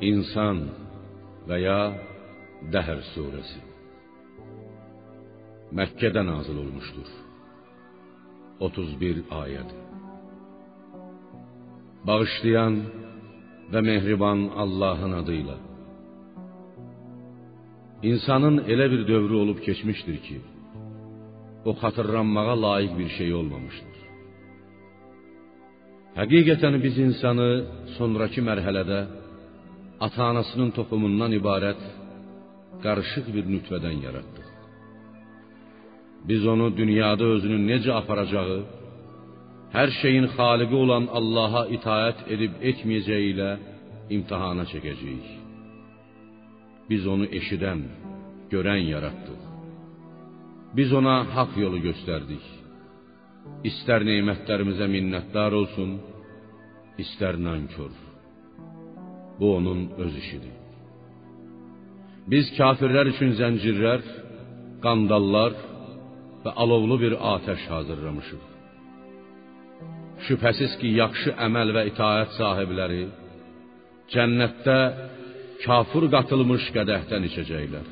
İnsan veya Dəhr suresi Məkkədə nazil olmuştur. 31 ayəd. Bağışlayan və mehriban Allahın adıyla. İnsanın elə bir dövrü olub keçmişdir ki, o xatırlanmağa layiq bir şey olmamışdır. Həqiqətən biz insanı sonrakı mərhələdə ata-anasının toxumundan ibarət qarışıq bir nütvədən yaratdıq. Biz onu dünyada özünü necə aparacağı, hər şeyin xaliqi olan Allaha itaət edib etməyəcəyi ilə imtahana çəkəcəyik. Biz onu eşidən, görən yaratdıq. Biz ona haqq yolu göstərdik. İstər nemətlərimizə minnətdar olsun, istər nankor. Bu onun öz işidir. Biz kafirlər üçün zəncirlər, qandallar və alovlu bir atəş hazırlamışıq. Şübhəsiz ki, yaxşı əməl və itaət sahibləri cənnətdə kafir qatılmış qədəhdən içəcəklər.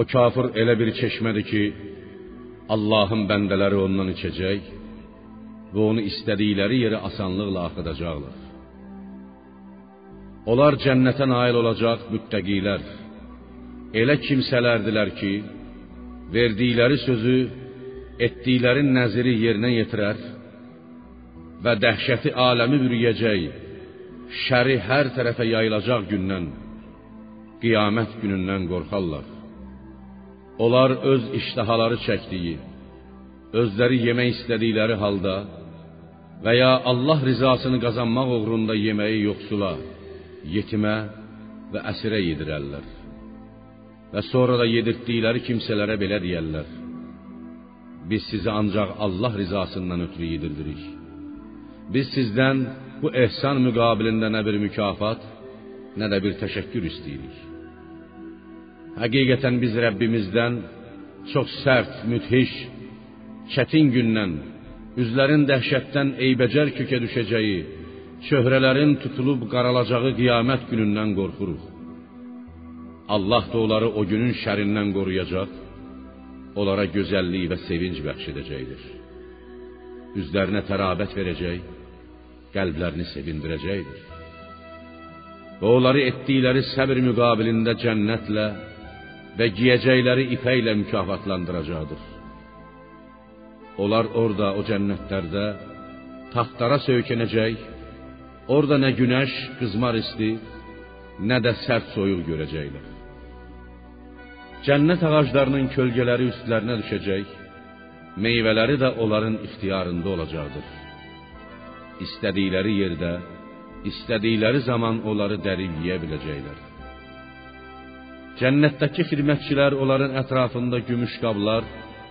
O kafir elə bir çeşmədir ki, Allahın bəndələri ondan içəcək və onu istədikləri yerə asanlıqla axıdacaqlar. Onlar cənnətə nail olacaq müttəqilər. Elə kimsələrdilər ki, verdikləri sözü, etdikləri nəziri yerinə yetirər və dəhşəti aləmi bürüyəcək, şəri hər tərəfə yayılacaq gündən, qiyamət günündən qorxarlar. Onlar öz iştahaları çəkdiyi, özləri yemək istədikləri halda və ya Allah rizasını qazanmaq uğrunda yeməyi yoxsula, yetimə və əsirə yedirərlər. Və sonra da yedirdikləri kimsələrə belə deyərlər: Biz sizi ancaq Allah rizasından ötürü yedirdirik. Biz sizdən bu ehsan müqabilində nə bir mükafat, nə də bir təşəkkür istəyirik. Həqiqətən biz Rəbbimizdən çox sərt, müthiş, çətin gündən, üzlərin dəhşətdən eybəcər kökə düşəcəyi, çöhrələrin tutulub qaralacağı qiyamət günündən qorxuruq. Allah da onları o günün şərindən qoruyacaq, onlara gözəllik və sevinc bəxş edəcəkdir. Üzlərinə tərabət verəcək, qəlblərini sevindirəcəkdir. Və onları etdikləri səbr müqabilində cənnətlə və giyəcəkləri ipəklə mükafatlandıracaqdır. Onlar orada o cənnətlərdə taxtlara söykənəcək, orada nə günəş qızmar isti, nə də sərt soyuq görəcəklər. Cənnət ağaclarının kölgələri üstlərinə düşəcək, meyvələri də onların ixtiyarında olacaqdır. İstədikləri yerdə, istədikləri zaman onları dərib yeyə biləcəklər. Cənnətdəki xidmətçilər onların ətrafında gümüş qablar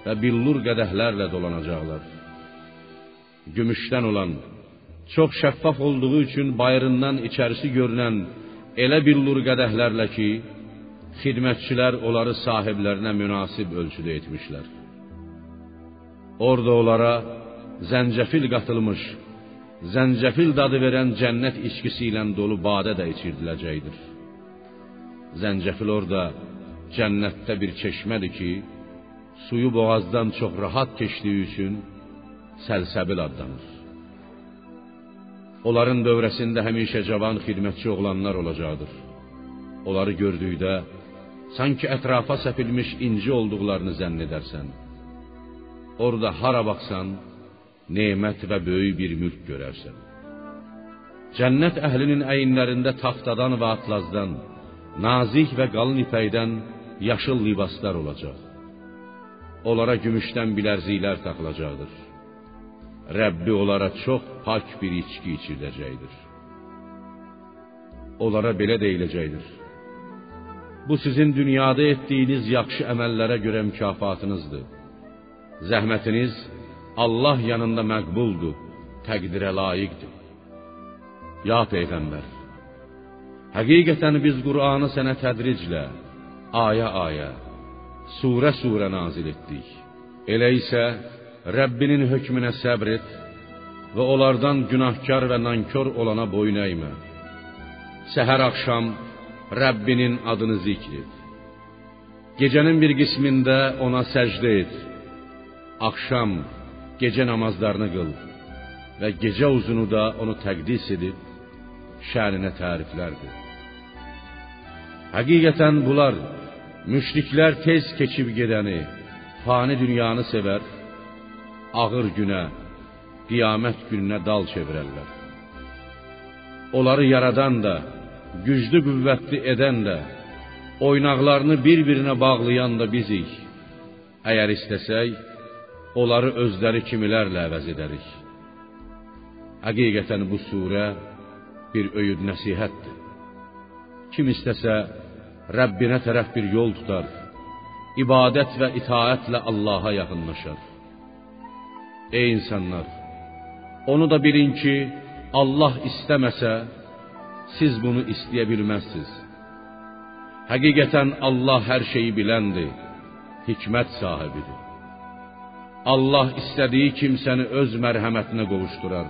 və billur qədəhlərlə dolanacaqlar. Gümüşdən olan, çox şəffaf olduğu üçün bayırından içərisi görünən elə billur qədəhlərlə ki, xidmətçilər onları sahiblərinə münasib ölçüdə etmişlər. Orada onlara zəncəfil qatılmış, zəncəfil dadı verən cənnət içkisi ilə dolu badə də içirdiləcəkdir. Zəncəfil orada cənnətdə bir çeşmədir ki, suyu boğazdan çox rahat keçdiyi üçün səlsəbil adlanır. Onların dövrəsində həmişə cavan xidmətçi oğlanlar olacaqdır. Onları gördükdə sanki ətrafa səpilmiş inci olduqlarını zənn edərsən. Orada hara baxsan, nemət və böyük bir mülk görərsən. Cənnət əhlinin əyinlərində taxtadan və atlazdan, nazik və qalın ipəkdən yaşıl libaslar olacaq. Onlara gümüşdən bilərziklər taxılacaqdır. Rəbbi onlara çox pak bir içki içirdəcəkdir. Onlara belə deyiləcəkdir. Bu sizin dünyada etdiyiniz yaxşı əməllərə görə mükafatınızdır. Zəhmətiniz Allah yanında məqbuldur, təqdirə layiqdir. Ya peyğəmbər, həqiqətən biz Qur'anı sənə tədriclə, ayə-ayə, surə-surə nazil etdik. Elə isə Rəbbinin hökmünə səbr et və onlardan günahkar və nankor olana boyun əymə. səhər axşam Rəbbinin adını zikr et. Gecənin bir qismində ona səcdə et. Axşam gecə namazlarını qıl və gecə uzunu da onu təqdis edib şəninə təriflərdir. Həqiqətən bunlar müşriklər tez keçib gedəni, fani dünyanı sevər, ağır günə, qiyamət gününə dal çevirərlər. Onları yaradan da, güclü qüvvətli edən də, oynaqlarını bir-birinə bağlayan da bizik. Əgər istəsək, onları özləri kimilərlə əvəz edərik. Həqiqətən bu surə bir öyüd nəsihətdir. Kim istəsə Rəbbinə tərəf bir yol tutar, ibadət və itaətlə Allaha yaxınlaşar. Ey insanlar, onu da bilin ki, Allah istəməsə, siz bunu istəyə bilməzsiniz. Həqiqətən Allah hər şeyi biləndir, hikmət sahibidir. Allah istədiyi kimsəni öz mərhəmətinə qovuşdurar.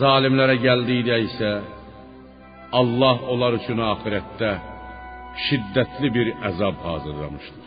Zalimlərə gəldikdə isə Allah onlar üçün axirətdə şiddətli bir əzab hazırlamışdır.